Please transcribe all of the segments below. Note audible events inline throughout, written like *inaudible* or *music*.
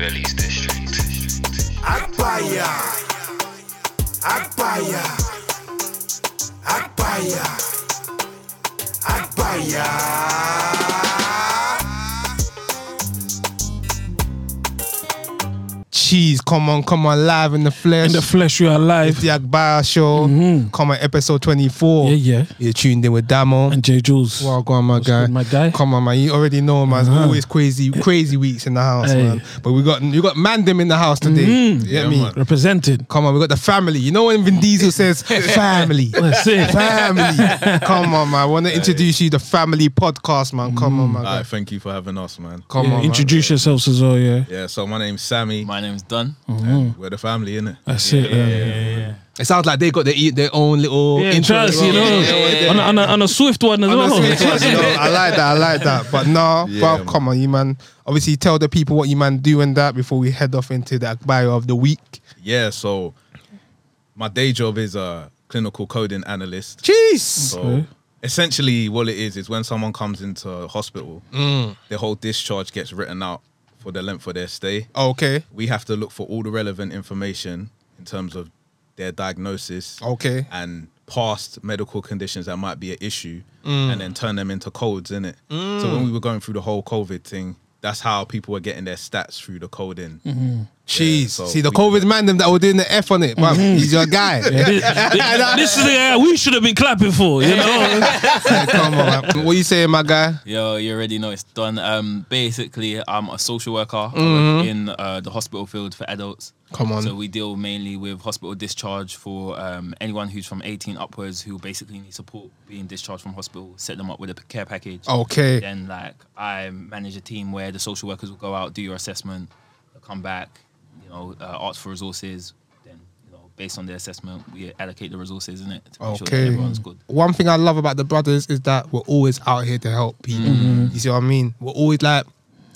Release District. Agbaya. Agbaya. Agbaya. Agbaya. Cheese, come on, come on, live in the flesh. In the flesh, you are It's alive. the Agbaya show. Come on, episode 24. Yeah, yeah. You're tuned in with Damo. And J Jules. Well, go on, my guy. good, my guy? Come on, man. You already know, man. It's Uh-huh. always crazy, crazy weeks in the house, Hey. man. But we got you got Mandem in the house today. Mhm. You get me? Represented. Come on, we got the family. You know when Vin Diesel says *laughs* family, *laughs* That's it. family. Come on, man. I want to introduce you the family podcast, man. Come on, man. Alright, thank you for having us, man. Come Yeah, on, man. introduce yourselves as well, yeah. Yeah, so my name's Sammy. My name's Dunn. And We're the family, innit? That's it. Yeah, yeah. It sounds like they got their, their own little yeah intro. trust, you know, Yeah, yeah, on, a, on, a, on a swift one as On well. the same one, you know, I like that. I like that. But no, Yeah, bro, man. come on, you man. Obviously, tell the people what you man do and that before we head off into the bio of the week. Yeah, so my day job is a clinical coding analyst. Jeez. So Okay. essentially, what it is is when someone comes into hospital, Mm. their whole discharge gets written out for the length of their stay. Okay. We have to look for all the relevant information in terms of their diagnosis Okay. and past medical conditions that might be an issue Mm. and then turn them into codes in it. So when we were going through the whole COVID thing, that's how people were getting their stats through the coding. Jeez. so See the we- COVID man them that were doing the F on it. Bruv, He's your guy. *laughs* this, *laughs* this is the guy we should have been clapping for, you know. *laughs* Hey, come on, man. What you saying, my guy? Yo, you already know it's done. Um, basically, I'm a social worker in uh, the hospital field for adults. Come on. So we deal mainly with hospital discharge for um, anyone who's from 18 upwards who basically need support being discharged from hospital. Set them up with a care package. Okay. Then, like, I manage a team where the social workers will go out, do your assessment, come back, you know, uh, ask for resources. Then, you know, based on their assessment, we allocate the resources in it to make sure that Okay. everyone's good. One thing I love about the brothers is that we're always out here to help people. Mm-hmm. You see what I mean? We're always like,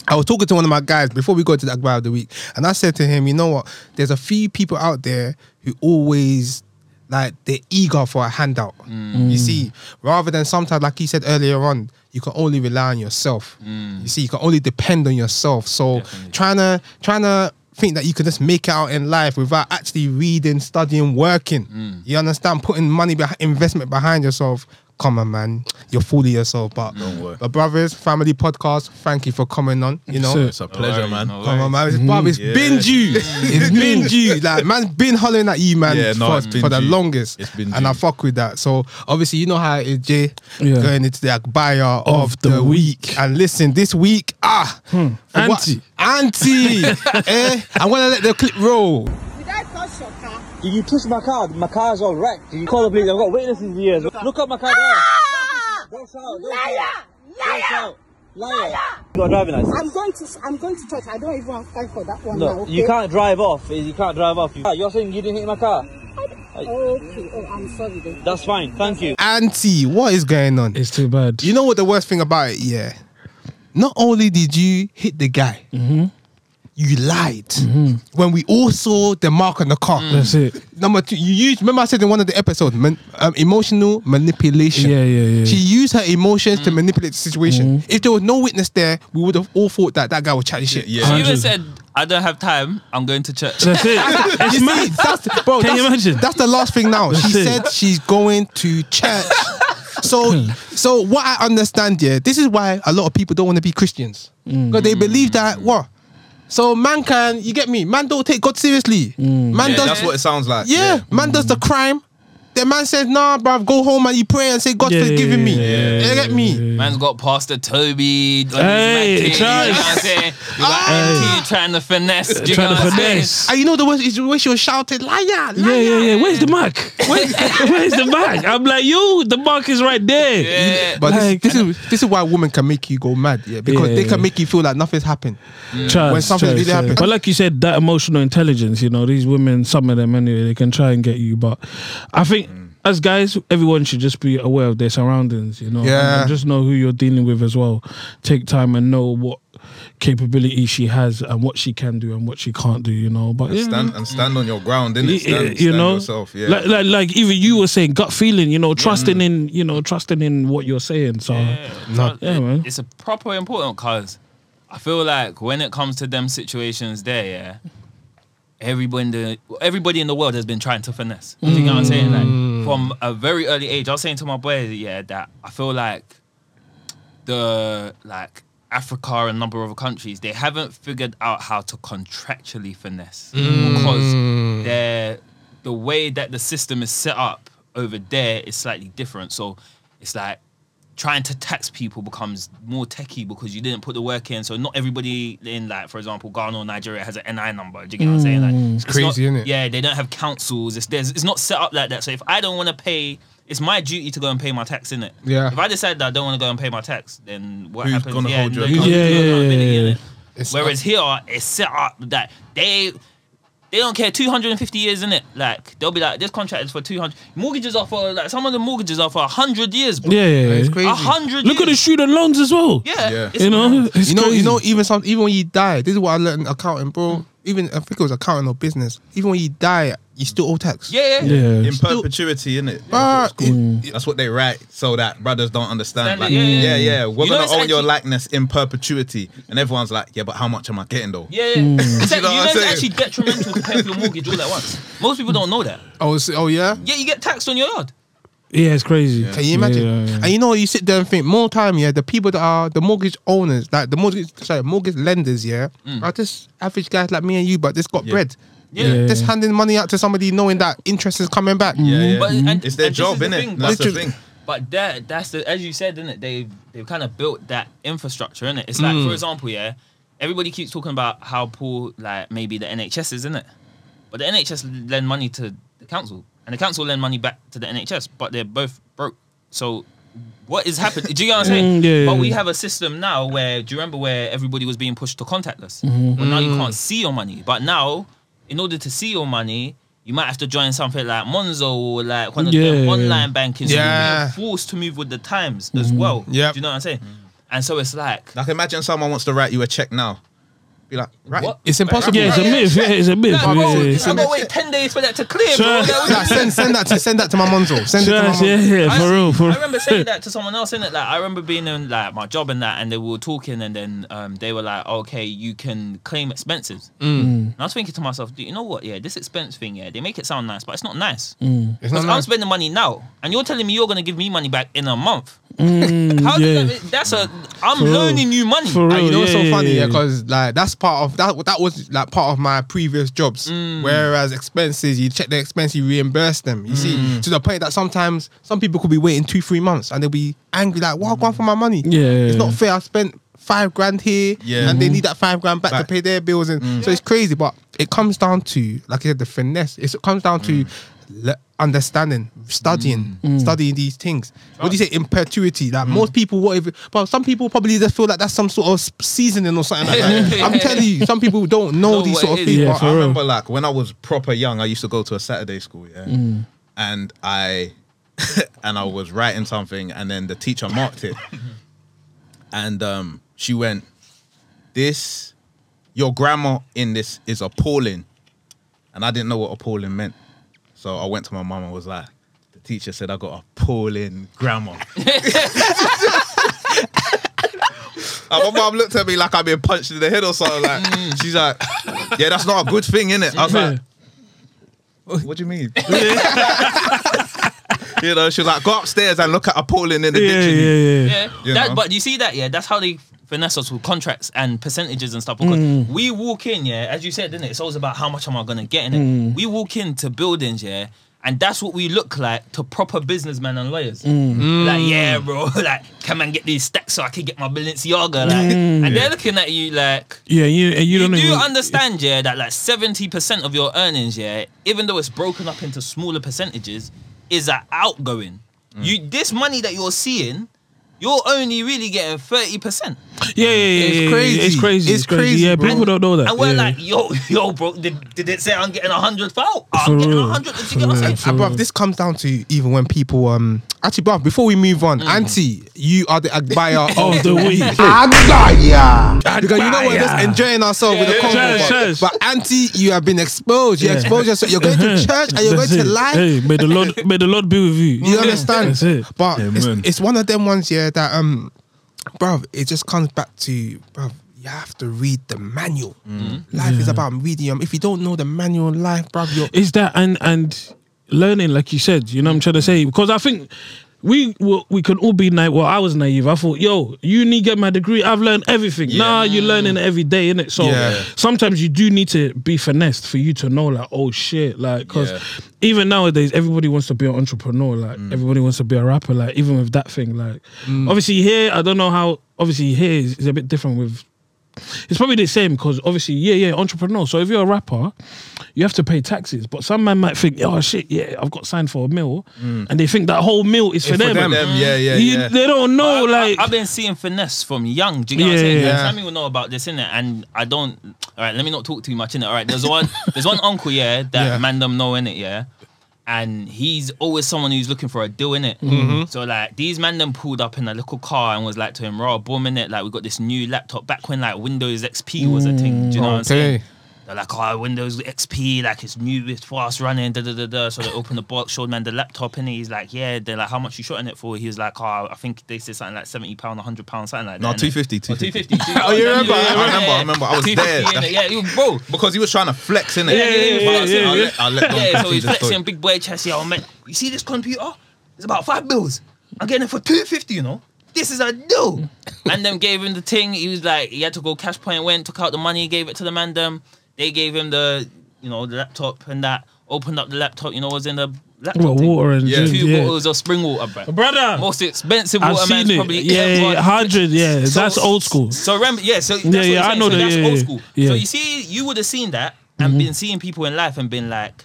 I was talking to one of my guys before we go to the Agbaya of the week, and I said to him, you know what? There's a few people out there who always like they're eager for a handout. Mm. You see, rather than sometimes, like he said earlier on, you can only rely on yourself. You see, you can only depend on yourself. So Definitely. trying to trying to think that you can just make it out in life without actually reading, studying, working. Mm. You understand? Putting money behind investment behind yourself. Come on, man. You're fooling yourself. But, Don't but brothers, family podcast, thank you for coming on. You know, It's a pleasure, worries, man. no Come on, man. It's, Mm-hmm. bruv, it's Yeah. been you. *laughs* It's been you. Like, man's been hollering at you, man, Yeah, no, for, it's for the longest. It's been and I fuck with that. So, obviously, you know how it is, Jay. Yeah. Going into the Agbaya of, Of the, the week. week. And listen, this week, ah. for what- Auntie. Auntie. *laughs* eh, I'm going to let the clip roll. Did I touch your car? Did you touch my car? My car's all wrecked. Did you call the police? I've got witnesses here. Ah! Look at my car there. Don't shout. Don't Liar! shout. Don't Liar! shout. Liar. You got a driving license? I'm going to I'm going to church. I don't even have time for that one now. Okay? you can't drive off. You can't drive off. You- You're saying you didn't hit my car? Okay. Oh, I'm sorry. Then. That's fine. Thank you. Auntie, what is going on? It's too bad. You know what the worst thing about it, yeah? Not only did you hit the guy, mm-hmm. You lied. Mm-hmm. When we all saw the mark on the car. Mm. That's it. Number two, you used. Remember, I said in one of the episodes, man, um, emotional manipulation. Yeah, yeah, yeah. She used her emotions to mm. manipulate the situation. Mm-hmm. If there was no witness there, we would have all thought that that guy was chatting shit. Yeah. She even said, I don't have time, I'm going to church. That's it. *laughs* It's You see, that's, bro, Can that's, you imagine? That's the last thing now. She it. said she's going to church. *laughs* So, so what I understand, yeah, this is why a lot of people don't want to be Christians mm. because they believe that what. So man can you get me? Man don't take God seriously. Mm. Man Yeah, does that's what it sounds like. yeah, man does the mm. crime. The man says, nah, bruv, go home and you pray and say, God's Yeah, forgiving me. yeah, you get me? Man's got Pastor Toby. on his Hey, back you know Charles. what I'm saying? You got ah. Auntie trying to finesse. do you Trying know to what I'm saying? finesse. And you know the worst is the way she was shouting, liar, liar. Yeah, yeah, yeah. Where's the mark? *laughs* Where's, where's the mark? I'm like, you. the mark is right there. Yeah. But Like- this, this is this is why women can make you go mad, yeah, because Yeah, they can make you feel like nothing's happened. Trust, When something trust, really trust. happens. But like you said, that emotional intelligence, you know, these women, some of them anyway, they can try and get you. But I think as guys, everyone should just be aware of their surroundings, you know, Yeah. and just know who you're dealing with as well. Take time and know what capability she has and what she can do and what she can't do, you know. But And yeah, stand and stand on your ground, innit? y- Stand, you stand know, yourself. Yeah. like, like like even you were saying, gut feeling, you know, trusting in, you know, trusting in what you're saying. So Yeah, No. Yeah, man. It's a proper important because I feel like when it comes to them situations there, yeah, everybody in the everybody in the world has been trying to finesse. Do you know what I'm saying? Like mm. Mm. from a very early age, I was saying to my boy, yeah, that I feel like the like Africa and a number of other countries, they haven't figured out how to contractually finesse mm. because they're the way that the system is set up over there is slightly different. So it's like trying to tax people becomes more techie because you didn't put the work in. So not everybody in like, for example, Ghana or Nigeria has an NI number. Do you get what I'm saying? Like, it's crazy, not, innit? Yeah, they don't have councils. It's there's, it's not set up like that. So if I don't want to pay, it's my duty to go and pay my tax in it. Yeah. If I decide that I don't want to go and pay my tax, then what Who's happens? gonna yeah, hold your no- account? Yeah, yeah, yeah, yeah. innit? It's Whereas here, it's set up that they they don't care 250 years in it. Like they'll be like, this contract is for 200. Mortgages are for like some of the mortgages are for 100 years. Bro. Yeah, yeah, it's yeah. crazy. A hundred. Look at the years. student loans as well. Yeah, Yeah. You know, it's you know, crazy. you know, even some, even when you die, this is what I learned in accounting, bro. Even I think it was accounting or business. Even when you die, you still owe tax. Yeah, yeah. Yeah. In perpetuity, innit? But it- mm. That's what they write so that brothers don't understand. Like, yeah, yeah, yeah. yeah, We're You gonna it's own your likeness in perpetuity, and everyone's like, yeah, but how much am I getting though? Yeah, yeah. Mm. It's, *laughs* You know you know, what I'm it's actually detrimental to pay for your mortgage all at once. Most people don't know that. oh, so- oh yeah. Yeah, you get taxed on your yard. Yeah, it's crazy. Can you imagine? Yeah, yeah. And you know, you sit there and think more time, yeah. The people that are the mortgage owners, like the mortgage, sorry, mortgage lenders, yeah, mm. are just average guys like me and you, but just got Yeah. bread. Yeah. Yeah. Just handing money out to somebody, knowing that interest is coming back. Yeah, yeah. But and, It's their and job, is the innit? thing, That's but- the thing. But that that's the as you said, didn't it? They've they've kind of built that infrastructure, innit? It's like, for example, yeah, everybody keeps talking about how poor like maybe the NHS is, isn't it? But the NHS lend money to the council, and the council lend money back to the NHS, but they're both broke. So what is happening? Do you get what I'm saying? Mm, yeah, but we have a system now where do you remember where everybody was being pushed to contactless? Mm-hmm. Well, now you can't see your money. But now, in order to see your money, you might have to join something like Monzo or like one of Yeah, them online banking. So Yeah. you're forced to move with the times as mm. well. Yeah. Do you know what I'm saying? And so it's like Like, imagine someone wants to write you a check now. Be like, right. what? It's impossible. Yeah, it's a myth. Yeah, it's a myth. Like, bro, Yeah, yeah, I yeah. gonna wait ten days for that to clear, bro. Sure. That was- Like, send send that to send that to my monzo. Send it to my Yes, monzo. yeah, yeah, I for real, for I remember saying that to someone else in it. Like I remember being in like my job and that, and they were talking, and then um, they were like, "Okay, you can claim expenses." Mm. And I was thinking to myself, "Do you know what? Yeah, this expense thing, yeah, they make it sound nice, but it's not nice. It's Because not I'm nice. spending money now, and you're telling me you're gonna give me money back in a month. *laughs* How yeah. did that, that's a I'm For real. loaning you money. For real. And you know what's so yeah, funny, yeah. yeah, because like that's part of that. That was like part of my previous jobs. Mm. Whereas expenses, you check the expense, you reimburse them. You see, mm. to the point that sometimes some people could be waiting two, three months, and they'll be angry, like, "What, going for my money? Yeah, yeah, it's not fair. I spent five grand here, Yeah. and they mm-hmm. need that five grand back, Back. to pay their bills, and mm. so it's crazy. But it comes down to, like I said, the finesse. It's, it comes down to le- understanding, studying, mm. Mm. studying these things. What do you say? In perpetuity. Like mm. most people, what if? But some people probably just feel like that's some sort of seasoning or something like that. *laughs* I'm telling you, some people don't know Know these sort of is. things. Yeah, but for I real. remember like when I was proper young, I used to go to a Saturday school, yeah, and I *laughs* and I was writing something, and then the teacher marked it, *laughs* and um, she went, "This, your grammar in this is appalling," and I didn't know what appalling meant, so I went to my mum and was like, "The teacher said I got a appalling grammar." *laughs* And my mum looked at me like I'd been punched in the head or something. Like mm. she's like, "Yeah, that's not a good thing, innit?" I was like, "What do you mean?" *laughs* you know, she was like, "Go upstairs and look at appalling in the Yeah, dictionary." yeah, yeah. Yeah, You that, know? but you see that, yeah, that's how they finesse us with contracts and percentages and stuff. Because Mm. we walk in, yeah, as you said, didn't it? It's always about how much am I gonna get in it. Mm. We walk into buildings, yeah, and that's what we look like to proper businessmen and lawyers. Mm. Like, yeah, bro, *laughs* like, come and get these stacks so I can get my Balenciaga, like, Mm. and they're looking at you like. Yeah, you, and you You, don't do even understand, yeah, that like seventy percent of your earnings, yeah, even though it's broken up into smaller percentages, is that outgoing. Mm. You this money that you're seeing, you're only really getting thirty percent, Yeah, yeah, yeah, It's yeah, yeah, crazy. It's crazy. It's It's crazy. crazy, Yeah, bro. people don't know that. and we're yeah. like, yo, yo, bro, did, did it say I'm getting a hundred foul? I'm For getting a hundred. Did you get what I'm saying? And this comes down to even when people um actually bruv, before we move on, Auntie, you are the *laughs* Agbaya of the week. *laughs* Agbaya. Because you know we're just enjoying ourselves with the Yeah, convo. yeah, but- But auntie, you have been exposed. You Yeah. exposed yourself. You're going to *laughs* church and you're going That's to it. lie. Hey, may the Lord, may the Lord be with you. You understand? That's it. But Yeah, it's, it's one of them ones, yeah, that um, bruv, it just comes back to bro, you have to read the manual. Mm-hmm. Life is about reading. Um, if you don't know the manual life, bro, you're is that and and learning like you said you know what i'm trying to say because i think we will- we can all be naive. Well, I was naive. I thought, yo, uni get my degree. I've learned everything. Nah, you're learning every day, innit? So Yeah. sometimes you do need to be finessed for you to know, like, oh shit, like, because Yeah. even nowadays, everybody wants to be an entrepreneur. Like, mm. everybody wants to be a rapper. Like, even with that thing, like, mm. obviously here, I don't know how. Obviously here is, is a bit different with it's probably the same because obviously, yeah, yeah, entrepreneur. So if you're a rapper, you have to pay taxes. But some man might think, oh shit, yeah, I've got signed for a mill, mm. and they think that whole mill is for It's for them. them. Them, yeah, yeah, You- yeah. They don't know, I, like, I, have been seeing finesse from young. Do you get what I'm Yeah, saying? yeah. Yeah. Some people know about this, in innit? And I don't. All right, let me not talk too much, in innit? All right, there's one, there's one uncle, yeah, that Yeah. man them know, innit? Yeah. And he's always someone who's looking for a deal in it. Mm-hmm. So like these man then pulled up in a little car and was like to him, "Raw, boom in it, like we got this new laptop back when like Windows XP was a thing." Do you know what I'm saying? They're like, oh, Windows XP, like it's new, it's fast running, da da da da. So they open the box, showed man the laptop in it. He's like, yeah. They're like, how much you shot it for? He was like, oh, I think they said something like seventy pound, hundred pound, something like No, that. 250, Oh, 250. 250. *laughs* Oh, you remember? I remember, I remember. I was there. Yeah, you, bro. Because he was trying to flex in it. Yeah, yeah, yeah, yeah, I'll, yeah, let, I'll let Yeah, so he's flexing big boy chest. Yeah, oh, man, you see this computer? It's about five bills. I'm getting it for two fifty. You know, this is a deal. *laughs* and then gave him the thing. He was like, he had to go cash point. Went, took out the money, gave it to the man. Them. They gave him the, you know, the laptop and that. Opened up the laptop. You know, what was in the laptop. well, thing? water and Yeah. drink, Two yeah. bottles of spring water, bro. brother. Most expensive I've water, seen man's it. probably Yeah, yeah, hundred. Yeah, So- that's old school. So remember, yeah. So that's Yeah, what yeah, you're I know so that, That's yeah, old school. yeah. So you see, you would have seen that and mm-hmm. been seeing people in life and been like,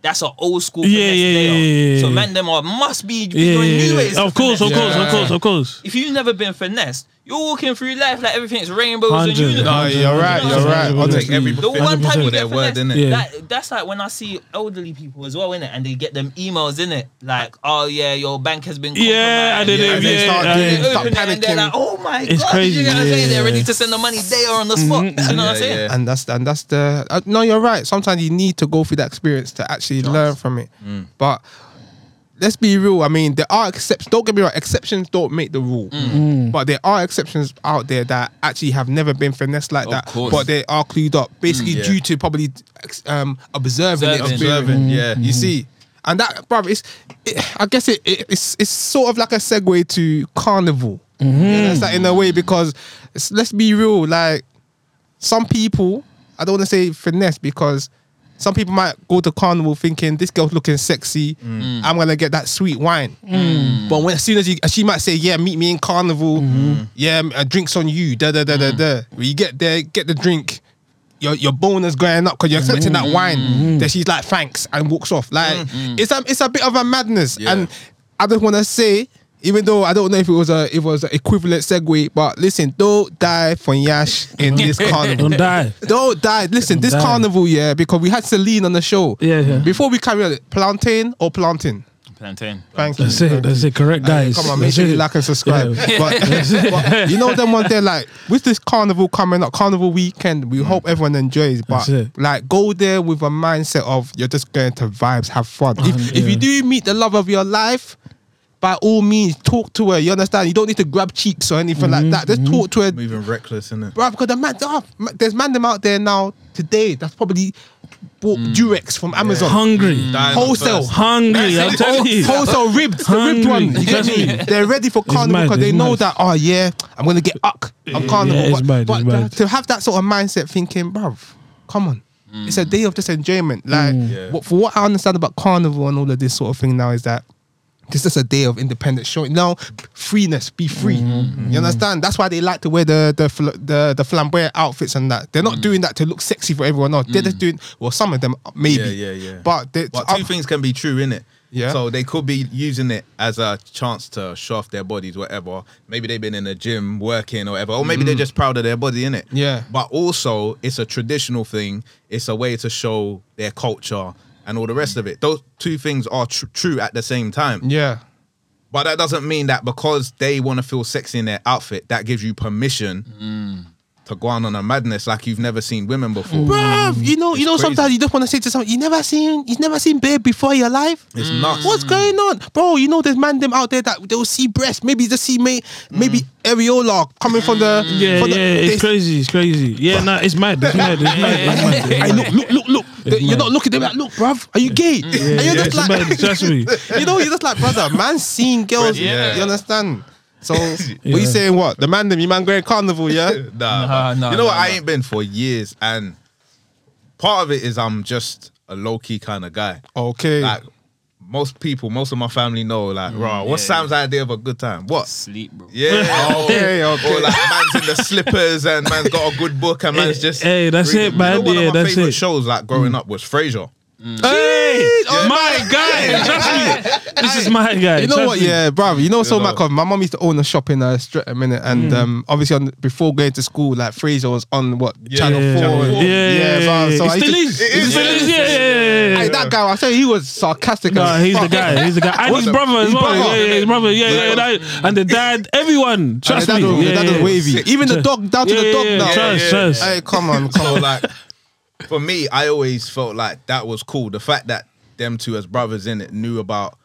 "That's an old school." Yeah, finesse yeah, yeah, yeah, So yeah. man, them are must be Yeah, doing yeah, new ways. to Of course, of finesse. course, of course, of course. If you've never been finessed, you're walking through life like everything's rainbows and 100. unicorns. No, you're right, You know you're right. I'll take every The one time you their get word, finessed, innit? Yeah. that, that's like when I see elderly people as well, innit? And they get them emails, innit? Like, oh yeah, your bank has been Yeah, and then compromised. they- And they yeah, start yeah, doing, yeah. They start open it and they're panicking. like, oh my It's god, crazy, you know what I'm saying? They're ready to send the money there on the spot. You know what I'm Yeah, saying? yeah. and that's and that's the uh, no you're right sometimes you need to go through that experience to actually learn from it but let's be real i mean there are exceptions don't get me wrong exceptions don't make the rule mm. Mm. but there are exceptions out there that actually have never been finessed like Of that course. but they are clued up basically yeah. due to probably um observing, Observing. the experience Observing, yeah. you see and that bruv, it's it, i guess it, it it's it's sort of like a segue to carnival mm-hmm. you understand in a way because it's, let's be real like some people, I don't want to say finesse because some people might go to carnival thinking this girl's looking sexy. Mm. I'm gonna get that sweet wine. Mm. But when as soon as you, she might say, "Yeah, meet me in carnival. Mm-hmm. Yeah, uh, drinks on you." Da da da da mm. da. When you get there, get the drink. Your your bonus going up because you're expecting that wine. Then she's like, "Thanks," and walks off. Like it's a it's a bit of a madness. Yeah. And I just want to say. Even though I don't know if it was a if it was an equivalent segue, but listen, don't die for nyash in this *laughs* carnival. Don't die. Don't die. Listen, this Die. carnival, yeah, because we had Celine on the show. Yeah, yeah. Before we carry on, plantain or plantain? Plantain. Thank you. That's it. That's it. Correct, guys. Come on, make That's sure you it. like and subscribe. Yeah. But, *laughs* but you know them ones there, like with this carnival coming up, carnival weekend, we hope everyone enjoys. But like go there with a mindset of you're just going to vibes, have fun. If, Um, if you do meet the love of your life, by all means, talk to her. You understand? You don't need to grab cheeks or anything Mm-hmm, like that. Just mm-hmm. talk to her. Moving reckless, isn't it? Bro, because the man, oh, there's man them out there now today that's probably bought mm. Durex from Amazon. Hungry. Mm. Dying Wholesale. Hungry. I'm telling you. Wholesale ribbed, the ribbed one. You get me? me. They're ready for carnival mad, because they know mad. that. Oh yeah, I'm gonna get uck on carnival. it's but mad, but it's mad. to have that sort of mindset, thinking, bruv, come on, it's a mm. day of just enjoyment. Like Yeah. what, for what I understand about carnival and all of this sort of thing now is that. This is a day of independence showing now freeness, be free. Mm-hmm, You understand? That's why they like to wear the the fl- the, the flamboyant outfits and that. They're not Mm. doing that to look sexy for everyone else. They're just doing well. Some of them maybe, Yeah, yeah, yeah. But, they, But two things can be true, in it Yeah. So they could be using it as a chance to show off their bodies, whatever. Maybe they've been in the gym working or whatever, or maybe they're just proud of their body, in it. Yeah. But also, it's a traditional thing. It's a way to show their culture and all the rest of it. Those two things are tr- true at the same time. yeah. But that doesn't mean that because they want to feel sexy in their outfit, that gives you permission mm. To go on on a madness like you've never seen women before. Bruv, you know, you know, crazy. sometimes you just want to say to someone, you never seen, you've never seen babe before in your life. It's nuts. What's going on, bro? You know, there's man them out there that they'll see breasts, maybe just see may, maybe mm. areola coming from the Yeah, from yeah, the, it's this- crazy, it's crazy. Yeah, nah, it's mad, it's mad, it's mad, it's mad. It's Hey, mad. look, look, look, look. It's You're mad. not looking at them like, look, bruv, are you gay? and Yeah, you're yeah, just it's like, mad, trust me. *laughs* you know, you're just like, brother, man, seeing girls. Yeah. You understand? So, *laughs* what you saying? What the man them? You man going carnival? Yeah. *laughs* Nah, Nah, but nah, you know what? nah, I nah. ain't been for years, and part of it is I'm just a low key kind of guy. Okay. Like most people, most of my family know. Like, mm, raw. What's yeah. Sam's idea of a good time? What? Sleep, bro. Yeah. *laughs* Okay, okay. Or like man's in the slippers and man's got a good book and man's just. Hey, that's reading. it, man. You know, one Yeah, of my that's favorite it. shows like growing mm. up was Frasier. Mm. Hey, my *laughs* guy, trust me. This is my guy. You know trust what? me. Yeah, bro. You know, so know. much. My mom used to own a shop in a straight a minute, and mm. um, obviously on before going to school, like Frasier was on what channel yeah, four. Yeah, yeah, bro. So it I still used is. to- It still is. Yeah, yeah, yeah, yeah. Hey, that guy, I tell you, he was sarcastic. No, as he's the fuck. guy. He's the guy. And his brother as his well. brother. Yeah, yeah, his brother. Yeah, yeah. that- And the dad, everyone. And Trust the dad me. was- Yeah, the dad yeah. was wavy. Even the dog, down to Yeah, the dog yeah, now. yeah. Trust, trust. Hey, come on, come on. like, for me, I always felt like that was cool. The fact that them two as brothers in it knew about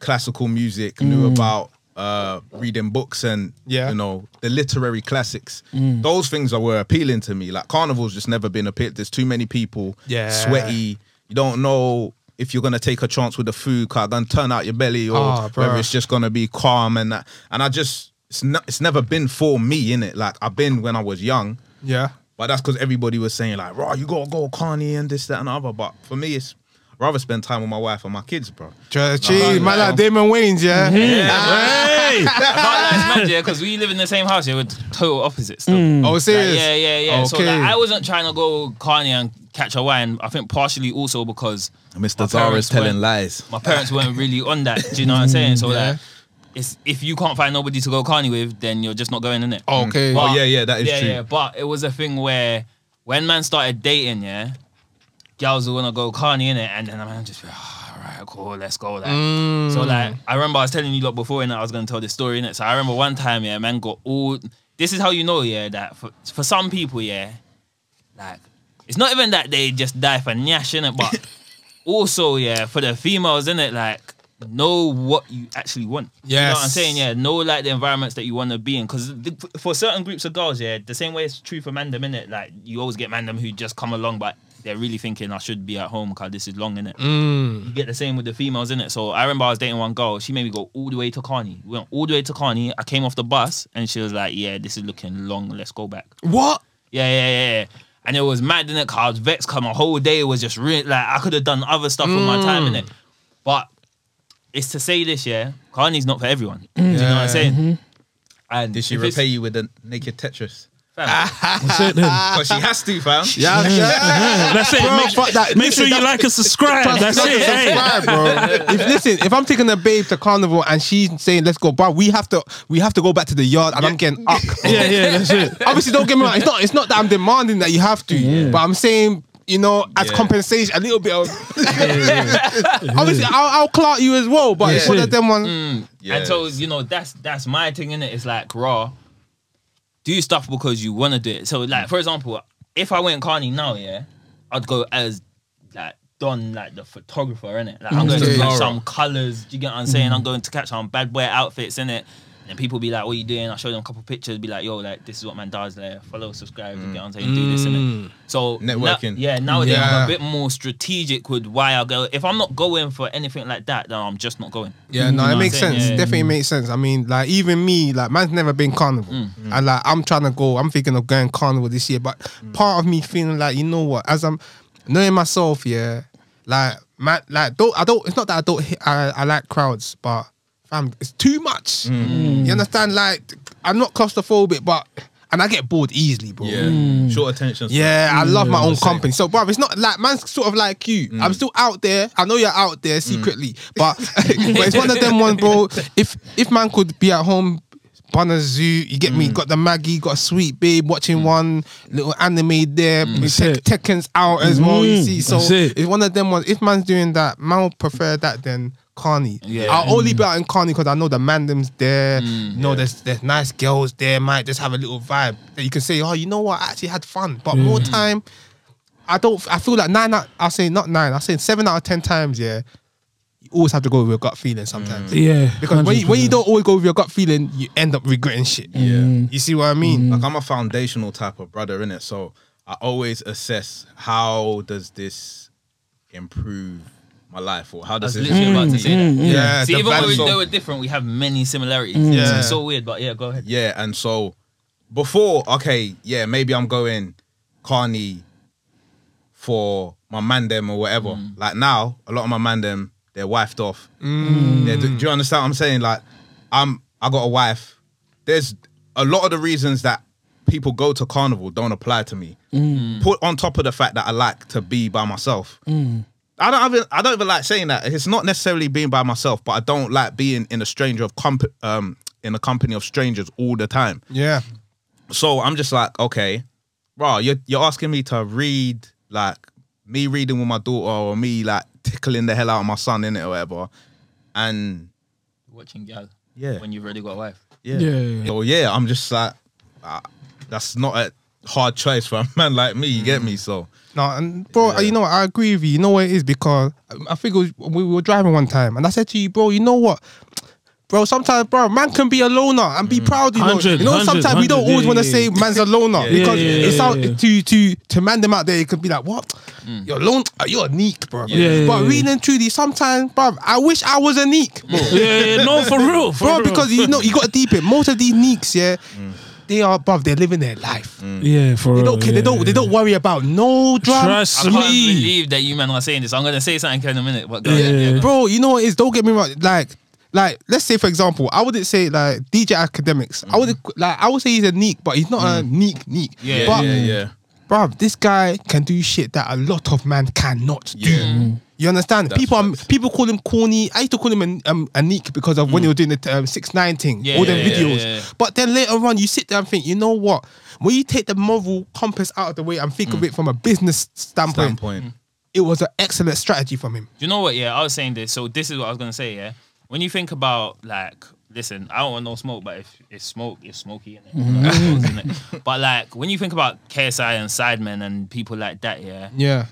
classical music, knew mm. about uh reading books and Yeah. you know the literary classics. Mm. Those things are were appealing to me. Like carnival's just never been appealing. There's too many people. Yeah. sweaty. You don't know. If you're gonna take a chance with the food, cause gonna turn out your belly, or ah, bruh. whether it's just gonna be calm and that. And I just, it's not, it's never been for me in it. Like I've been when I was young, Yeah. But that's because everybody was saying like, "Raw, you gotta go Carney and this, that, and the other." But for me, it's I'd rather spend time with my wife and my kids, bro. Just Nah, man, nah. like Damon Wayans, yeah. Mm-hmm. *laughs* Hey. I can't lie, it's yeah, because we live in the same house, yeah, we're total opposites. Still. Mm. Oh, Like, serious? yeah, yeah, yeah. So like, I wasn't trying to go Carney and catch a wine. I think partially also because Mr. My Zara's parents telling lies. my parents weren't really on that. Do you know what I'm mm, saying? So Yeah. like, it's if you can't find nobody to go Carney with, then you're just not going in it. Okay. Oh, yeah, yeah, that is yeah, true. Yeah, yeah. but it was a thing where when man started dating, yeah, girls would wanna go Carney in it, and then the man just oh, all right, cool, let's go. Like, Mm. so like, I remember I was telling you lot before, and I was gonna tell this story in it. So I remember one time, yeah, man got all. This is how you know, yeah, that for for some people, yeah, like it's not even that they just die for nyash in it, but *laughs* also, yeah, for the females in it, like know what you actually want. You know what I'm saying? Yeah, know like the environments that you want to be in. Because for certain groups of girls, yeah, the same way it's true for mandem, innit? Like you always get mandem who just come along, but they're really thinking I should be at home because this is long, innit? Mm. You get the same with the females, innit? So I remember I was dating one girl. She made me go all the way to Carney. We went all the way to Carney. I came off the bus and she was like, "Yeah, this is looking long. Let's go back." What? Yeah, yeah, yeah, yeah. And it was mad in it. Cause I was vexed. Cause my whole day it was just ruined. Like I could have done other stuff with my time in it. But it's to say this, yeah. Carney's not for everyone. Do you know what I'm saying? Mm-hmm. And Did she if it's- repay you with the naked Tetris? fam, *laughs* That's it then. Because she has to, fam. Yeah, yeah. That's it. Bro, make fuck that. make Listen, sure you that- like and subscribe. That's it. Hey. subscribe, bro. If listen, if I'm taking a babe to carnival and she's saying let's go, bro, we have to we have to go back to the yard and I'm getting *laughs* up. Yeah, yeah, that's it. Obviously, don't get me wrong. It's not it's not that I'm demanding that you have to, but I'm saying. You know, as Yeah. compensation, a little bit of. *laughs* Obviously, I'll, I'll clout you as well, but it's Yeah. one of them one. Yeah. And so you know that's that's my thing in it. It's like raw. Do stuff because you want to do it. So like for example, if I went Carney now, yeah, I'd go as like Don, like the photographer in it. Like I'm mm, going to Okay. catch Zara. some colors. Do you get what I'm saying? I'm mm. going to catch some bad boy outfits in it. And people be like, "What you doing?" I show them a couple pictures. Be like, "Yo, like this is what man does. Like follow, subscribe. You mm. get what I'm? Do this in it." Mm. So now- Networking. yeah, nowadays Yeah. I'm a bit more strategic with why I go. If I'm not going for anything like that, then I'm just not going. Yeah, no, You know it makes sense. Yeah. Definitely makes sense. I mean, like even me, like man's never been carnival, mm. and like I'm trying to go. I'm thinking of going carnival this year, but part of me feeling like you know what, as I'm knowing myself, yeah, like man, like don't I don't. It's not that I don't. I, I like crowds, but fam, it's too much. Mm. You understand? Like I'm not claustrophobic, but and I get bored easily, bro. Yeah. Mm. Short attention. span. Yeah, I love my mm. own company. So, bro, it's not like man's sort of like you. I'm still out there. I know you're out there secretly, but *laughs* but it's one of *laughs* them ones, bro. If if man could be at home. On zoo, you get me. Got the Maggie, got a sweet babe watching one little anime there. Tek- Tekken's out as well. You Mm, see, so it's one of them ones. If man's doing that, man would prefer that than Carney. Yeah. I'll only mm. be out in Carney because I know the mandem's there. Mm, you know, there's there's nice girls there. Might just have a little vibe that you can say, oh, you know what, I actually had fun. But more mm. time, I don't. I feel like nine. Out, I'll say not nine. I'll say seven out of ten times. Yeah, you always have to go with your gut feeling sometimes. Yeah. Because when you, when you don't always go with your gut feeling, you end up regretting shit. Yeah. You see what I mean? Like I'm a foundational type of brother in it, so I always assess how does this improve my life or how I does was this literally about to say that. Mm, mm, mm. Yeah, See, even though we value- do it different, we have many similarities. Yeah. It's so weird, but yeah, go ahead. Yeah, and so before, okay, yeah, maybe I'm going Carney for my man them or whatever. Mm. Like now, a lot of my man them, they're wifed off. They're- do, do you understand what I'm saying? Like, I'm I got a wife. There's a lot of the reasons that people go to carnival don't apply to me. Put on top of the fact that I like to be by myself. I don't even I don't even like saying that. It's not necessarily being by myself, but I don't like being in a stranger of comp- um in a company of strangers all the time. Yeah. So I'm just like, okay, bro, you're you're asking me to read like me reading with my daughter or me like tickling the hell out of my son in it or whatever, and Watching gal. Yeah. When you've already got a wife. yeah, Yeah, yeah. so yeah, I'm just like, uh, that's not a hard choice for a man like me. You get me? So No, and bro, you know what? I agree with you. You know what it is because um, I think was, we were driving one time, and I said to you, bro, you know what? Bro, sometimes, bro, man can be a loner and be mm. proud. You know, you know. sometimes we don't always yeah, want to yeah, say man's a loner *laughs* Yeah, because yeah, it yeah, sounds yeah. to to to man them out there. It could be like, what? Mm. You're lone. uh, You're a neek, bro. Yeah, yeah, but yeah. really and truly, sometimes, bro, I wish I was a neek, bro. Yeah, yeah, no, for real, for bro, real. because you know you got to deep it. Most of these neeks, yeah, mm. They are, above. they're living their life. Mm. yeah, for They don't, care- they don't, they don't worry about no drama. Trust I can't me. believe that you man are saying this. I'm gonna say something in a minute, but. Yeah. Yeah, bro. You know what it is? Don't get me wrong. Like, like, let's say for example, I wouldn't say like DJ Akademiks. I mm. would like, I would say he's a neek, but he's not a mm. neek neek. Yeah, but yeah, yeah. bro, this guy can do shit that a lot of man cannot do. You understand? That's people are, people call him corny. I used to call him a, um, a neek because of when he was doing the um, six nine thing, Yeah, all them yeah, videos. yeah. But then later on, you sit there and think, you know what? When you take the moral compass out of the way and think of it from a business standpoint, standpoint. it was an excellent strategy from him. Do you know what? Yeah, I was saying this. So this is what I was gonna say. Yeah, when you think about like, listen, I don't want no smoke, but if it's smoke, it's smoky it. But like, when you think about KSI and Sidemen and people like that, yeah, Yeah.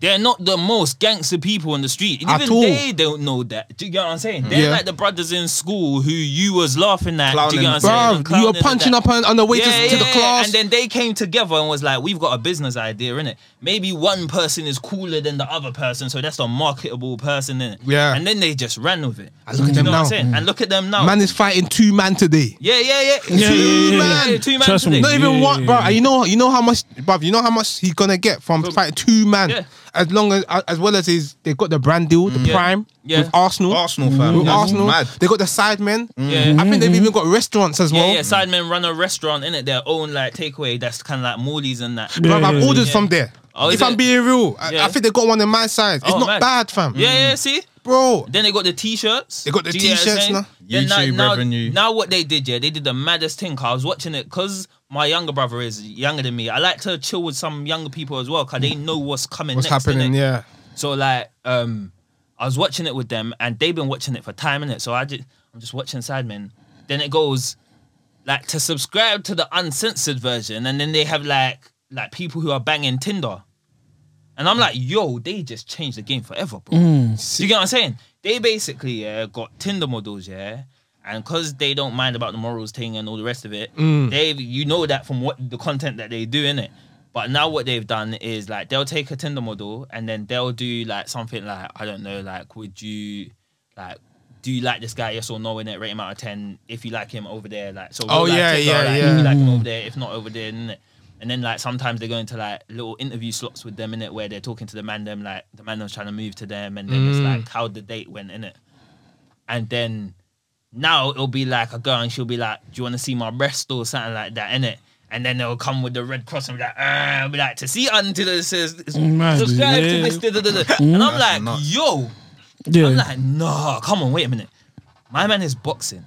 They're not the most gangster people in the street. At Even all. they don't know that. Do you get what I'm saying? They're Yeah. like the brothers in school who you was laughing at. Do you get what I'm saying? You clowning were and punching that. up on, on the way to, to the class. And then they came together and was like, we've got a business idea, innit? Maybe one person is cooler than the other person, so that's the marketable person, innit? Yeah. And then they just ran with it. And look at you them know What now. I'm saying? And mm. look at them now. Man is fighting two man today. yeah, yeah, yeah. Yeah, two yeah, yeah, man, yeah. two man Trust me. Not even Yeah, one, bro. yeah. And you know, you know how much, bro. You know how much he's gonna get from fighting two man. Yeah. As long as, as well as his, they got the brand deal, the mm. Yeah. prime Yeah. with Arsenal. Arsenal fam. With That's Arsenal, mad. they got the sidemen. Yeah. I think they've even got restaurants as Yeah, well. yeah. Sidemen run a restaurant in it, their own like takeaway. That's kind of like Morley's and that. Bro, Yeah, I've yeah, ordered yeah. from there. Oh, is if I'm it? being real, I, Yeah. I think they got one in my size. It's Oh, not mad. bad, fam. Yeah, yeah. See. bro. Then they got the t-shirts. They got the Do you get what I'm t-shirts saying? now. Yeah, now, YouTube now, revenue. now what they did, yeah, they did the maddest thing. 'cause I was watching it because my younger brother is younger than me. I like to chill with some younger people as well because they know what's coming What's next. happening? innit? Yeah. So like, um, I was watching it with them, and they've been watching it for time in it. So I just, I'm just watching Sidemen. Then it goes, like, to subscribe to the uncensored version, and then they have like, like people who are banging Tinder, and I'm like, yo, they just changed the game forever, bro. Mm, do you get what I'm saying? They basically yeah, got Tinder models, yeah. And because they don't mind about the morals thing and all the rest of it, mm. they you know that from what the content that they do in it. But now what they've done is like they'll take a Tinder model and then they'll do like something like I don't know, like would you like do you like this guy? Yes or no? In it, rate him out of ten. If you like him over there, like so. Oh, yeah, yeah, like, yeah. If you like him over there, if not over there, innit? And then like sometimes they go into like little interview slots with them in it where they're talking to the man them like the man was trying to move to them and then it's Mm. like how the date went in it. And then now it'll be like a girl and she'll be like, Do you want to see my breast or something like that, in it? And then they'll come with the red cross and be like, ah, be like, to see until it says subscribe to this. Da, da, da, da. And I'm like, nuts. yo, Yeah. I'm like, nah, come on, wait a minute. My man is boxing.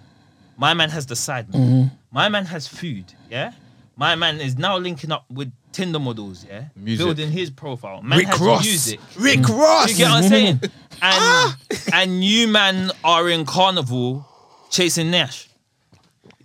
My man has the side. Mm-hmm. My man has food. Yeah. My man is now linking up with Tinder models, yeah, Music. building his profile. Man Rick has Ross. music. Rick Ross. You get what I'm saying? *laughs* And and you man are in carnival chasing nyash.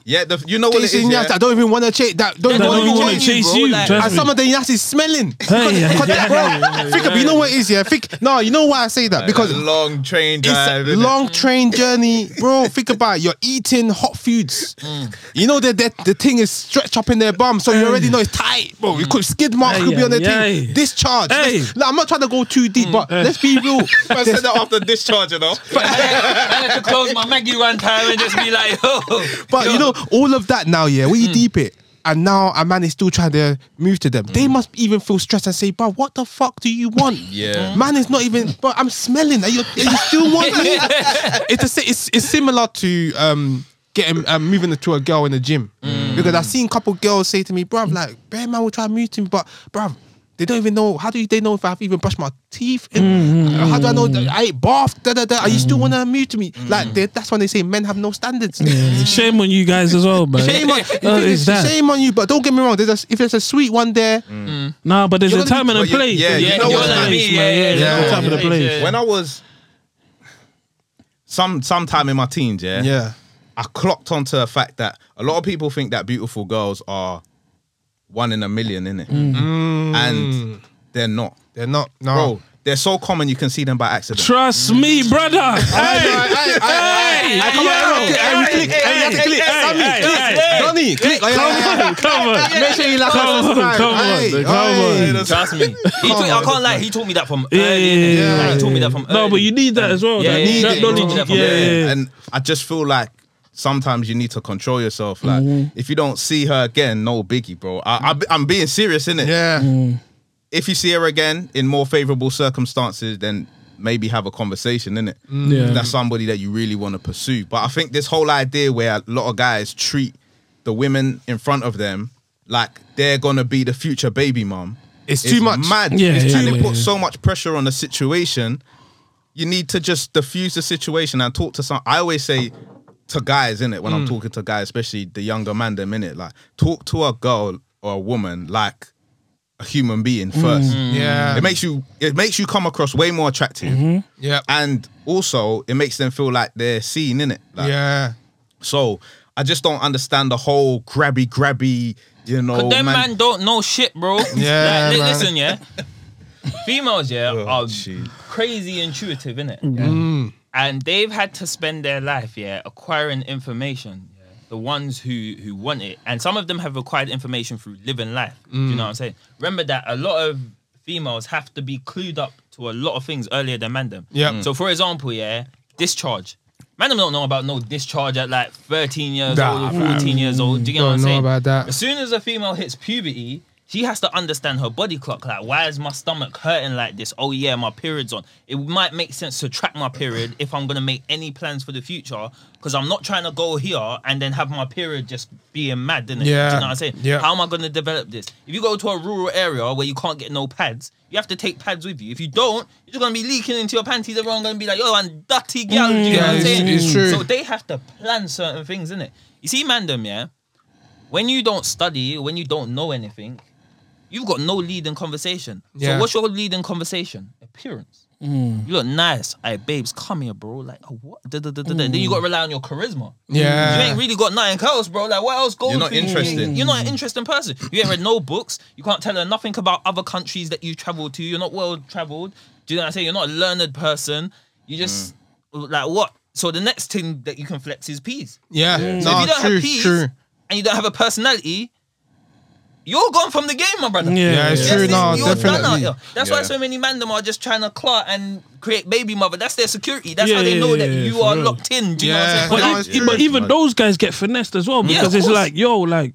Yeah, the, you know what it is. Chasing Yeah? nyash, I don't even want to chase that. Don't, They don't don't even even want wanna chase chase you, you. bro, like- Trust and me. some of the nyash is smelling. *laughs* Hey, yeah, Because that- bro, think, you know what it is, yeah. Think, no, you know why I say that because a long train drive. it's a innit? long train journey, bro. Think about it. You're eating hot foods. Mm. You know that the, the thing is stretched up in their bum, so you already know it's tight, bro. You could skid marks Hey, could be on the yeah, thing. yeah. Discharge. Hey. Let's- like, I'm not trying to go too Mm. deep, but let's be real. I said that after discharge, you know. *laughs* I had to close my Maggie one time and just be like, *laughs* oh. But you know, all of that now, yeah, Mm. you deep it, and now a man is still trying to move to them, Mm. they must even feel stressed and say, bro, what the fuck do you want? *laughs* Yeah. Man is not even, but I'm smelling. Are you, are you still want me? *laughs* it's, a, si- it's, it's similar to um, getting um, moving to a girl in the gym. Mm. Because I've seen a couple girls say to me, bruv, like, bear man will try to move to me, but bruv, they don't even know. How do they know if I've even brushed my teeth? Mm, How do I know that I ate bath? Da, da, da. Are you still want to move to me? Mm-hmm. Like they, that's when they say men have no standards. Shame on you guys as well, man. Shame on, Oh, it's that. shame on you, but don't get me wrong. There's a, if there's a sweet one there, mm. Mm. Nah, but there's You're a time and a place. yeah, There's you know what and a I place, mean? man. Yeah, there's yeah, a time and a place. When I was some sometime in my teens, yeah, yeah, I clocked onto the fact that a lot of people think that beautiful girls are one in a million, innit? Mm. And they're not. they're not. No, Bro, they're so common you can see them by accident. Trust mm. me, brother. Hey, hey, hey, come hey, hey, click, hey, you click. hey, Sammy, hey, click. hey, Donny, click. Yeah, Come yeah, yeah. on, come on. Make sure you like Come and on, subscribe. come on, come on. Trust me. *laughs* He taught, I can't lie, he taught me that from Yeah, early. yeah, yeah, yeah, he taught me that from No, but you need that as well. Yeah, yeah, yeah, that knowledge. you need that yeah, yeah, yeah. And I just feel like sometimes you need to control yourself. Like mm-hmm. if you don't see her again, no biggie, bro. I, I, I'm being serious, innit? Yeah, mm. If you see her again in more favorable circumstances, then maybe have a conversation, innit? Mm. Yeah. That's somebody that you really want to pursue. But I think this whole idea where a lot of guys treat the women in front of them like they're gonna be the future baby mom. It's, is too much. Mad. Yeah, It's- yeah, and it yeah, puts yeah. so much pressure on the situation. You need to just diffuse the situation and talk to some. I always say to guys, in it when Mm. I'm talking to guys, especially the younger man, them in it, like talk to a girl or a woman like a human being first. Mm. Yeah, It makes you it makes you come across way more attractive, Mm-hmm. yeah, and also it makes them feel like they're seen in it. Like, yeah. So I just don't understand the whole grabby grabby. You know, But them man, don't know shit, bro. *laughs* Yeah, Like, listen, yeah. *laughs* Females, yeah, Oh, are gee. crazy intuitive, innit? Mm. And they've had to spend their life, yeah, acquiring information. Yeah? The ones who who want it, and some of them have acquired information through living life. Do you know what I'm saying? Remember that a lot of females have to be clued up to a lot of things earlier than men. them. Yeah. Mm. So, for example, yeah, discharge. Man, don't know about no discharge at like 13 years Nah, old or man. 14 years old. Do you get Don't what I'm know saying? about that. As soon as a female hits puberty, she has to understand her body clock. Like, why is my stomach hurting like this? Oh yeah, my period's on. It might make sense to track my period if I'm gonna make any plans for the future, because I'm not trying to go here and then have my period just being mad, innit? Do Yeah. you know what I'm saying? Yeah. How am I gonna develop this? If you go to a rural area where you can't get no pads, you have to take pads with you. If you don't, you're just gonna be leaking into your panties. Everyone gonna be like, "Yo, I'm dirty gal." Do you know Yeah, what I'm mm. it's- saying? it's true. So they have to plan certain things, innit? You see, mandem, yeah. When you don't study, when you don't know anything, you've got no lead in conversation. Yeah. So what's your lead in conversation? Appearance. Mm. You look nice. Hey, babes, come here, bro. Like, oh, what? Da, da, da, da, da. Then you mm. got to rely on your charisma. Yeah. You ain't really got nothing else, bro. Like, what else goes You're not for you? interesting. You're not an interesting person. You ain't read no books. You can't tell her nothing about other countries that you traveled to. You're not well traveled. Do you know what I'm saying? You're not a learned person. You just, mm. like, what? So the next thing that you can flex is peas. Yeah, So no, if you don't true, have peas true. and you don't have a personality, you're gone from the game, my brother. Yeah, Yeah, it's yeah, true. Yes, No, you're done out definitely. here. That's why so many man them are just trying to clot and create baby mother. That's their security. That's how they yeah, know yeah, that yeah, you are real. locked in. Do you Yeah. know what I'm saying? it's if- true. but even those guys get finessed as well because of it's like, yo, like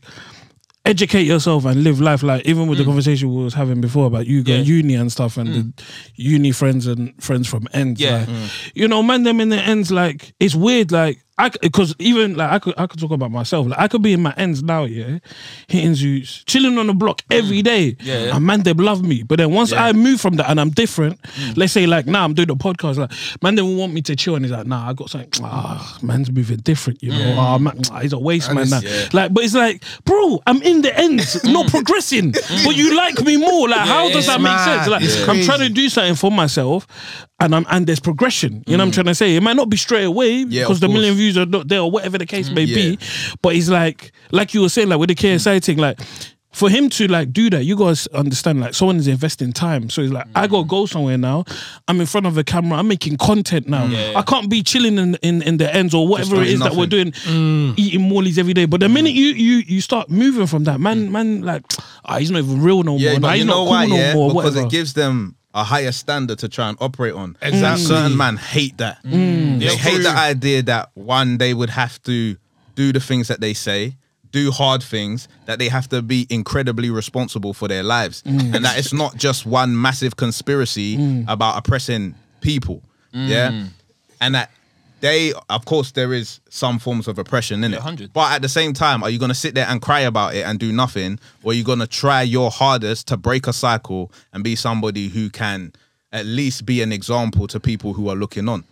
educate yourself and live life. Like even with the conversation we was having before about you going Mm. Yeah. Mm. uni and stuff and the uni friends and friends from ends. Yeah. like, you know, man, them in the ends. Like it's weird. Like I because even like I could I could talk about myself. Like I could be in my ends now, yeah, hitting zoos, chilling on the block every day. Yeah, yeah. And man, they love me. But then once Yeah. I move from that and I'm different, let's say like now I'm doing the podcast, like man, they will want me to chill, and he's like, nah, I got something. Ah, man's moving different, you know. Ah, man, ah, he's a waste man. Now. yeah. Like, but it's like, bro, I'm in the ends, *laughs* not progressing. but you like me more. Like, how does that make sense? Like, I'm trying to do something for myself, and I'm and there's progression. You know what I'm trying to say? It might not be straight away Yeah, because the course. million views are not there or whatever the case mm. may Yeah. be. But it's like, like you were saying, like with the KSI mm. thing, like. For him to like do that, you guys understand like someone is investing time. So it's like I gotta mm. go somewhere now. I'm in front of a camera. I'm making content now. Yeah. I can't be chilling in in, in the ends or whatever it is is that we're doing, nothing. eating Morley's every day. But the minute you you you start moving from that, man, man, like ah, he's not even real no Yeah, more. Nah, but he's you not know cool why? no yeah, more. because whatever. it gives them a higher standard to try and operate on. Exactly. Certain man hate that. Mm. They Yeah, hate true. the idea that one they would have to do the things that they say, do hard things, that they have to be incredibly responsible for their lives, mm. and that it's not just one massive conspiracy mm. about oppressing people. Yeah, and that. They, of course, there is some forms of oppression in it. 100. But at the same time, are you going to sit there and cry about it and do nothing, or are you going to try your hardest to break a cycle and be somebody who can at least be an example to people who are looking on?